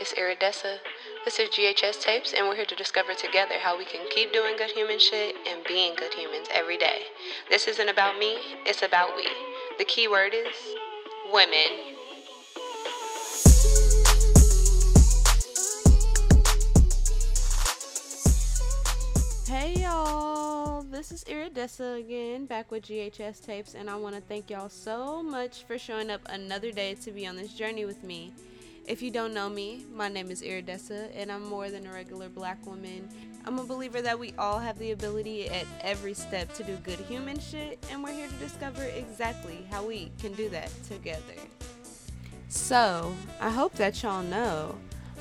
it's Iridessa. This is GHS Tapes, and we're here to discover together how we can keep doing good human shit and being good humans every day. This isn't about me, it's about we. The key word is women. Hey y'all, this is Iridessa again, back with GHS Tapes, and I want to thank y'all so much for showing up another day to be on this journey with me. If you don't know me, my name is Iridessa, and I'm more than a regular black woman. I'm a believer that we all have the ability at every step to do good human shit, and we're here to discover exactly how we can do that together. So, I hope that y'all know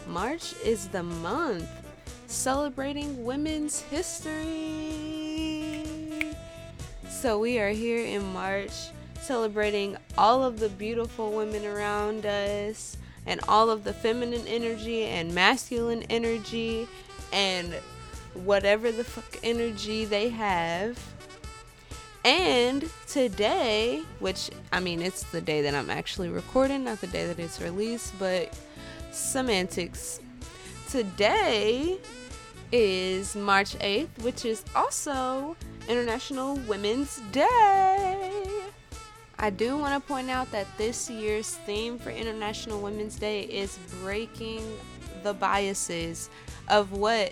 March is the month celebrating women's history. So, we are here in March celebrating all of the beautiful women around us and all of the feminine energy and masculine energy and whatever the fuck energy they have. And today, which I mean, it's the day that I'm actually recording, not the day that it's released, but semantics. Today is March 8th, which is also International Women's Day. I do want to point out that this year's theme for International Women's Day is breaking the biases of what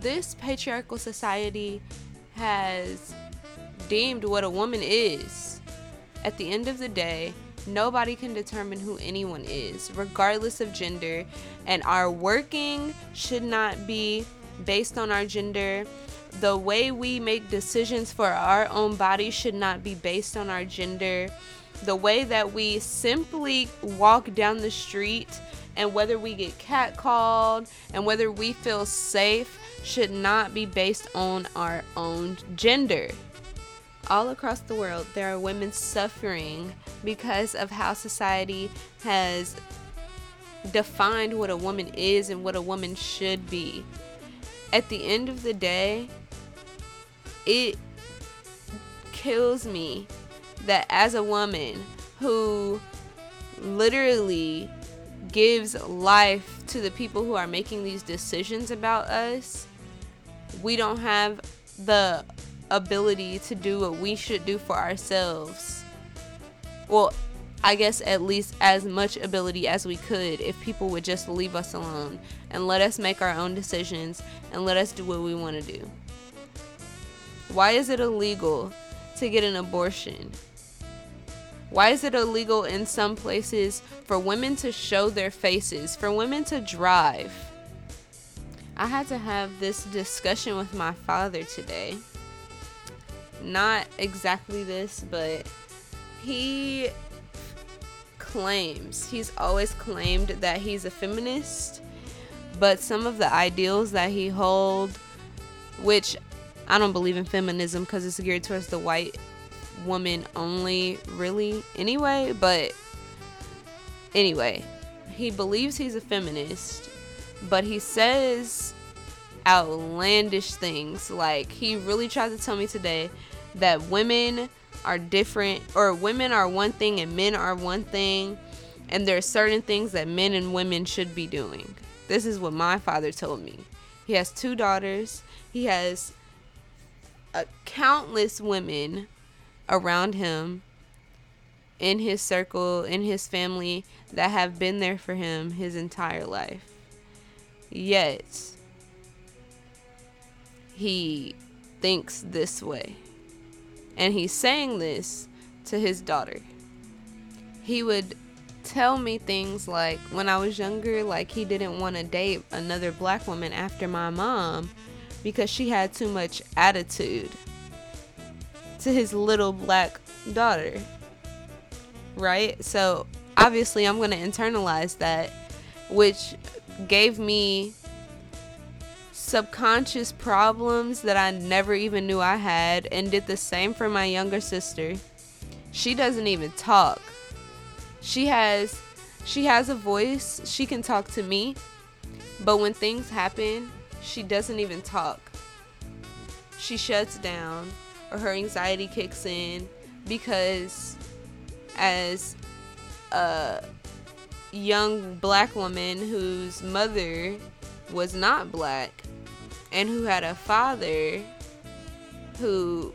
this patriarchal society has deemed what a woman is. At the end of the day, nobody can determine who anyone is, regardless of gender, and our working should not be based on our gender the way we make decisions for our own body should not be based on our gender. The way that we simply walk down the street and whether we get catcalled and whether we feel safe should not be based on our own gender. All across the world, there are women suffering because of how society has defined what a woman is and what a woman should be. At the end of the day, it kills me that as a woman who literally gives life to the people who are making these decisions about us, we don't have the ability to do what we should do for ourselves. Well, I guess at least as much ability as we could if people would just leave us alone and let us make our own decisions and let us do what we want to do. Why is it illegal to get an abortion? Why is it illegal in some places for women to show their faces, for women to drive? I had to have this discussion with my father today. Not exactly this, but he claims, he's always claimed that he's a feminist, but some of the ideals that he holds, which I don't believe in feminism because it's geared towards the white woman only, really, anyway. But anyway, he believes he's a feminist, but he says outlandish things. Like, he really tried to tell me today that women are different, or women are one thing and men are one thing, and there are certain things that men and women should be doing. This is what my father told me. He has two daughters. He has a countless women around him in his circle, in his family, that have been there for him his entire life. Yet, he thinks this way. And he's saying this to his daughter. He would tell me things like when I was younger, like he didn't want to date another black woman after my mom because she had too much attitude to his little black daughter. Right? So obviously, I'm going to internalize that, which gave me subconscious problems that I never even knew I had, and did the same for my younger sister. She doesn't even talk. She has she has a voice. She can talk to me. But when things happen, she doesn't even talk. She shuts down or her anxiety kicks in because as a young black woman whose mother was not black and who had a father who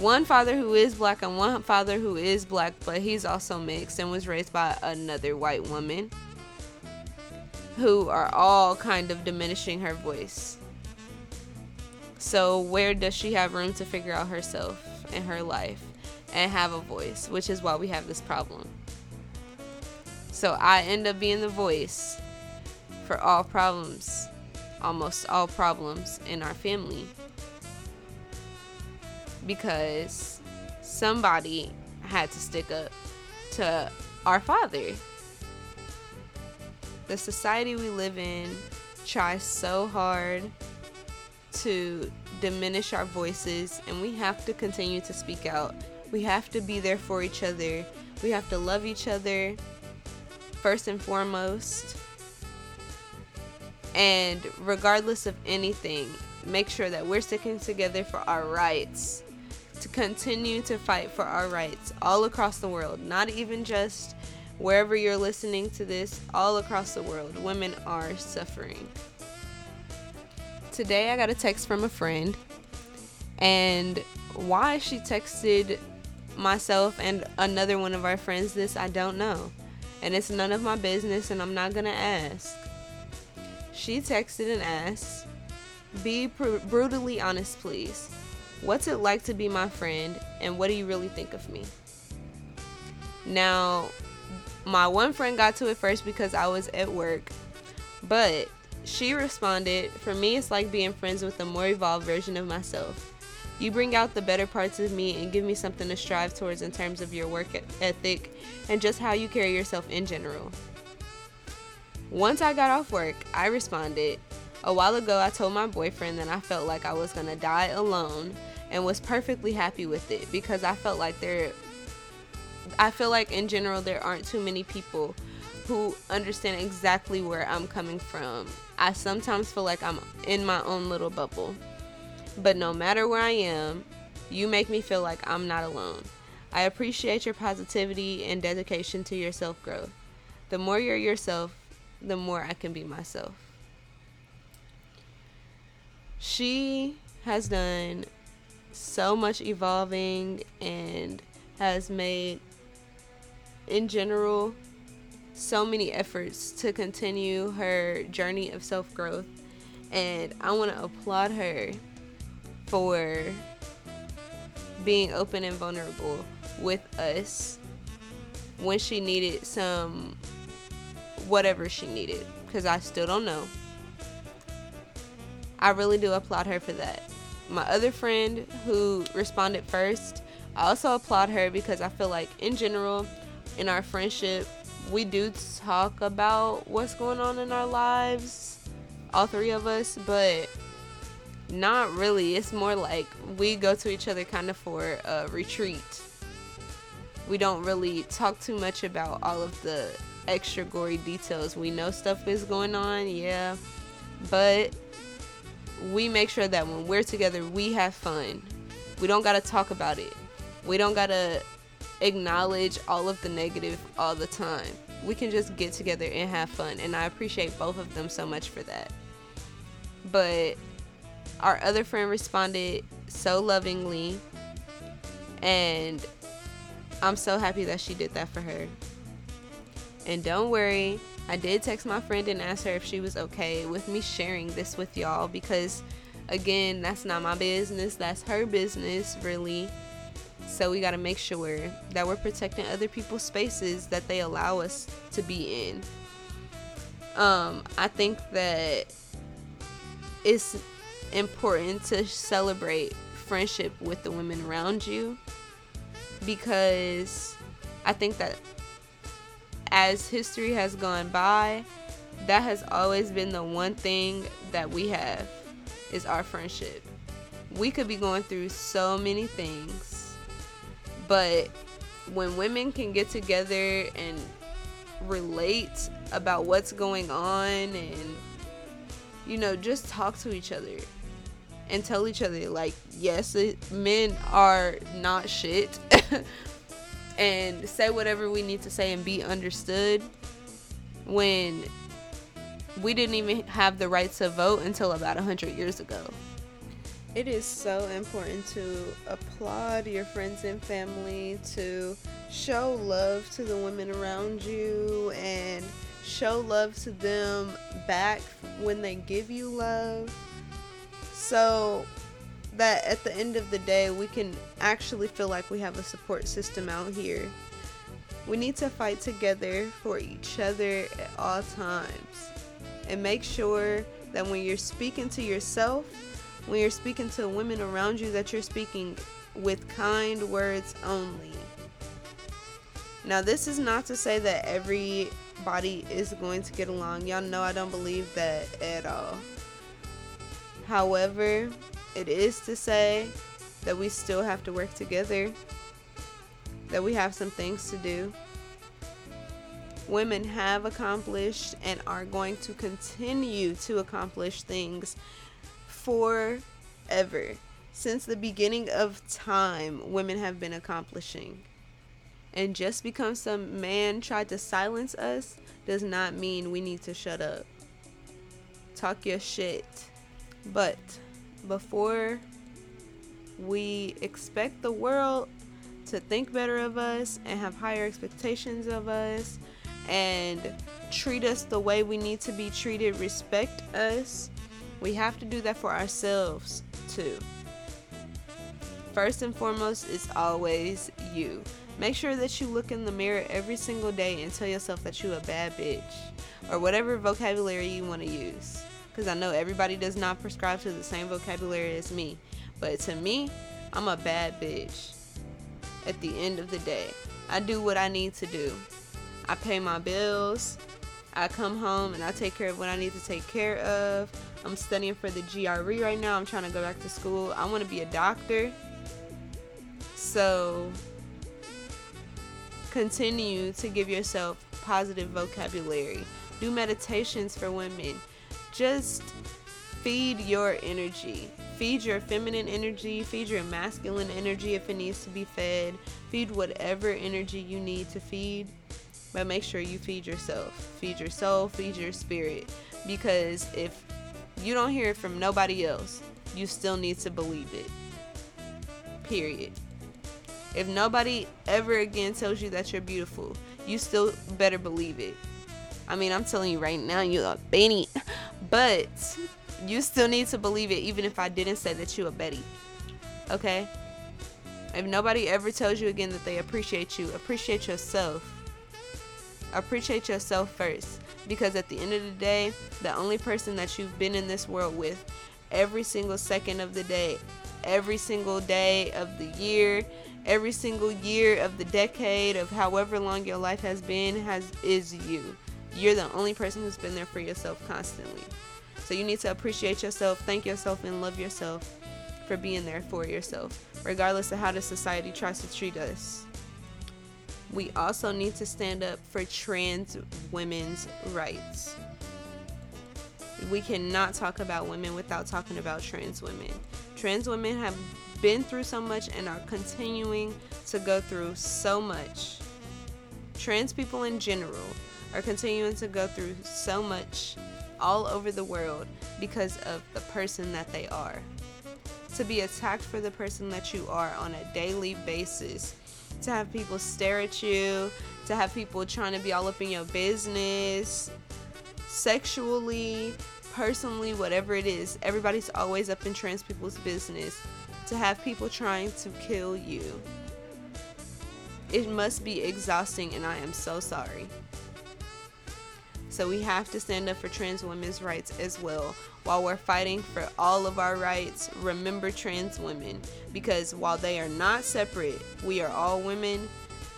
one father who is black and one father who is black but he's also mixed and was raised by another white woman who are all kind of diminishing her voice. So where does she have room to figure out herself and her life and have a voice which is why we have this problem? So i end up being the voice for all problems almost all problems in our family because somebody had to stick up to our father. The society we live in tries so hard to diminish our voices, and we have to continue to speak out. We have to be there for each other. We have to love each other first and foremost. And regardless of anything, make sure that we're sticking together for our rights to continue to fight for our rights all across the world, not even just wherever you're listening to this, all across the world. Women are suffering. Today, I got a text from a friend, and why she texted myself and another one of our friends this, I don't know. And it's none of my business, and I'm not gonna ask. She texted and asked, Be pr- brutally honest, please. What's it like to be my friend, and what do you really think of me? Now, my one friend got to it first because I was at work, but she responded, For me, it's like being friends with a more evolved version of myself. You bring out the better parts of me and give me something to strive towards in terms of your work ethic and just how you carry yourself in general. Once I got off work, I responded, a while ago, I told my boyfriend that I felt like I was gonna die alone and was perfectly happy with it because I felt like there I feel like in general there aren't too many people who understand exactly where I'm coming from. I sometimes feel like I'm in my own little bubble. But no matter where I am, you make me feel like I'm not alone. I appreciate your positivity and dedication to your self growth. The more you're yourself, the more I can be myself. She has done so much evolving and has made, in general, so many efforts to continue her journey of self growth. And I want to applaud her for being open and vulnerable with us when she needed some whatever she needed because I still don't know. I really do applaud her for that my other friend who responded first, I also applaud her because I feel like in general in our friendship, we do talk about what's going on in our lives, all three of us, but not really. It's more like we go to each other kind of for a retreat. We don't really talk too much about all of the extra gory details. We know stuff is going on, yeah, but we make sure that when we're together, we have fun. We don't got to talk about it. We don't got to acknowledge all of the negative all the time. We can just get together and have fun. And I appreciate both of them so much for that. But our other friend responded so lovingly. And I'm so happy that she did that for her. And don't worry, I did text my friend and ask her if she was okay with me sharing this with y'all because, again, that's not my business. That's her business, really. So we got to make sure that we're protecting other people's spaces that they allow us to be in. Um, I think that it's important to celebrate friendship with the women around you because I think that as history has gone by, that has always been the one thing that we have is our friendship. We could be going through so many things, but when women can get together and relate about what's going on and you know just talk to each other and tell each other like yes men are not shit and say whatever we need to say and be understood when we didn't even have the right to vote until about 100 years ago. It is so important to applaud your friends and family, to show love to the women around you, and show love to them back when they give you love. So that at the end of the day, we can actually feel like we have a support system out here. We need to fight together for each other at all times. And make sure that when you're speaking to yourself, when you're speaking to women around you, that you're speaking with kind words only. Now, this is not to say that everybody is going to get along. Y'all know I don't believe that at all. However, it is to say that we still have to work together, that we have some things to do. Women have accomplished and are going to continue to accomplish things forever. Since the beginning of time, women have been accomplishing. And just because some man tried to silence us does not mean we need to shut up. Talk your shit. But before we expect the world to think better of us and have higher expectations of us and treat us the way we need to be treated, respect us, we have to do that for ourselves too. First and foremost is always you. Make sure that you look in the mirror every single day and tell yourself that you a bad bitch or whatever vocabulary you want to use. Because I know everybody does not prescribe to the same vocabulary as me. But to me, I'm a bad bitch. At the end of the day, I do what I need to do. I pay my bills. I come home and I take care of what I need to take care of. I'm studying for the GRE right now. I'm trying to go back to school. I want to be a doctor. So continue to give yourself positive vocabulary. Do meditations for women. Just feed your energy. Feed your feminine energy, feed your masculine energy if it needs to be fed. Feed whatever energy you need to feed. But make sure you feed yourself. Feed your soul, feed your spirit. Because if you don't hear it from nobody else, you still need to believe it. Period. If nobody ever again tells you that you're beautiful, you still better believe it. I mean, I'm telling you right now, you're a Benny, but you still need to believe it, even if I didn't say that you're a Betty. Okay? If nobody ever tells you again that they appreciate you, appreciate yourself. Appreciate yourself first. Because at the end of the day, the only person that you've been in this world with every single second of the day, every single day of the year, every single year of the decade of however long your life has been has is you. You're the only person who's been there for yourself constantly. So you need to appreciate yourself, thank yourself and love yourself for being there for yourself, regardless of how the society tries to treat us we also need to stand up for trans women's rights. We cannot talk about women without talking about trans women. Trans women have been through so much and are continuing to go through so much. Trans people in general are continuing to go through so much all over the world because of the person that they are. To be attacked for the person that you are on a daily basis to have people stare at you, to have people trying to be all up in your business, sexually, personally, whatever it is. Everybody's always up in trans people's business. To have people trying to kill you. It must be exhausting, and I am so sorry. So we have to stand up for trans women's rights as well. While we're fighting for all of our rights, remember trans women because while they are not separate, we are all women.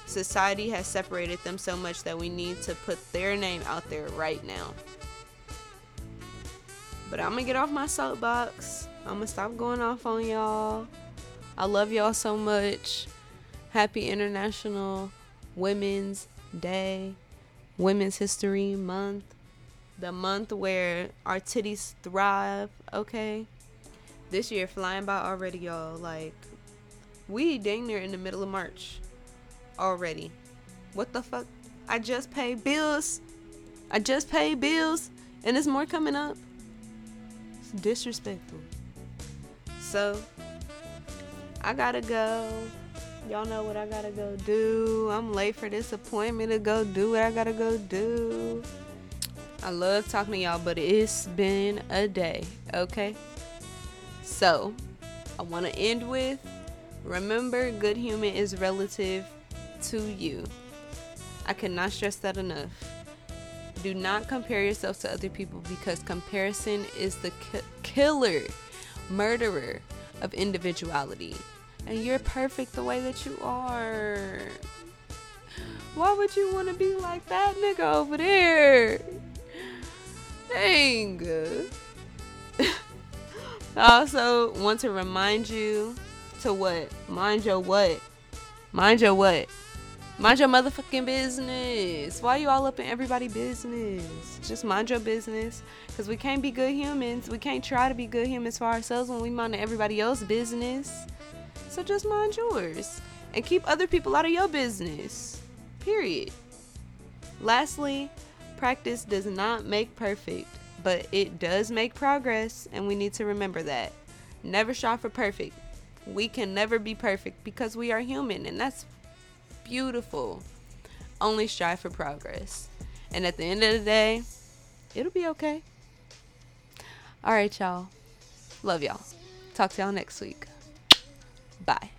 Society has separated them so much that we need to put their name out there right now. But I'm gonna get off my soapbox. I'm gonna stop going off on y'all. I love y'all so much. Happy International Women's Day. Women's History Month, the month where our titties thrive, okay? This year flying by already, y'all. Like, we dang near in the middle of March already. What the fuck? I just paid bills. I just paid bills, and there's more coming up. It's disrespectful. So, I gotta go. Y'all know what I gotta go do. I'm late for this appointment to go do what I gotta go do. I love talking to y'all, but it's been a day, okay? So, I want to end with remember, good human is relative to you. I cannot stress that enough. Do not compare yourself to other people because comparison is the ki- killer, murderer of individuality. And you're perfect the way that you are. Why would you want to be like that nigga over there? Dang. I also want to remind you to what? Mind your what? Mind your what? Mind your motherfucking business. Why you all up in everybody business? Just mind your business. Cause we can't be good humans. We can't try to be good humans for ourselves when we mind everybody else's business. So just mind yours. And keep other people out of your business. Period. Lastly, practice does not make perfect, but it does make progress, and we need to remember that. Never strive for perfect. We can never be perfect because we are human, and that's beautiful. Only strive for progress. And at the end of the day, it'll be okay. All right, y'all. Love y'all. Talk to y'all next week. Bye.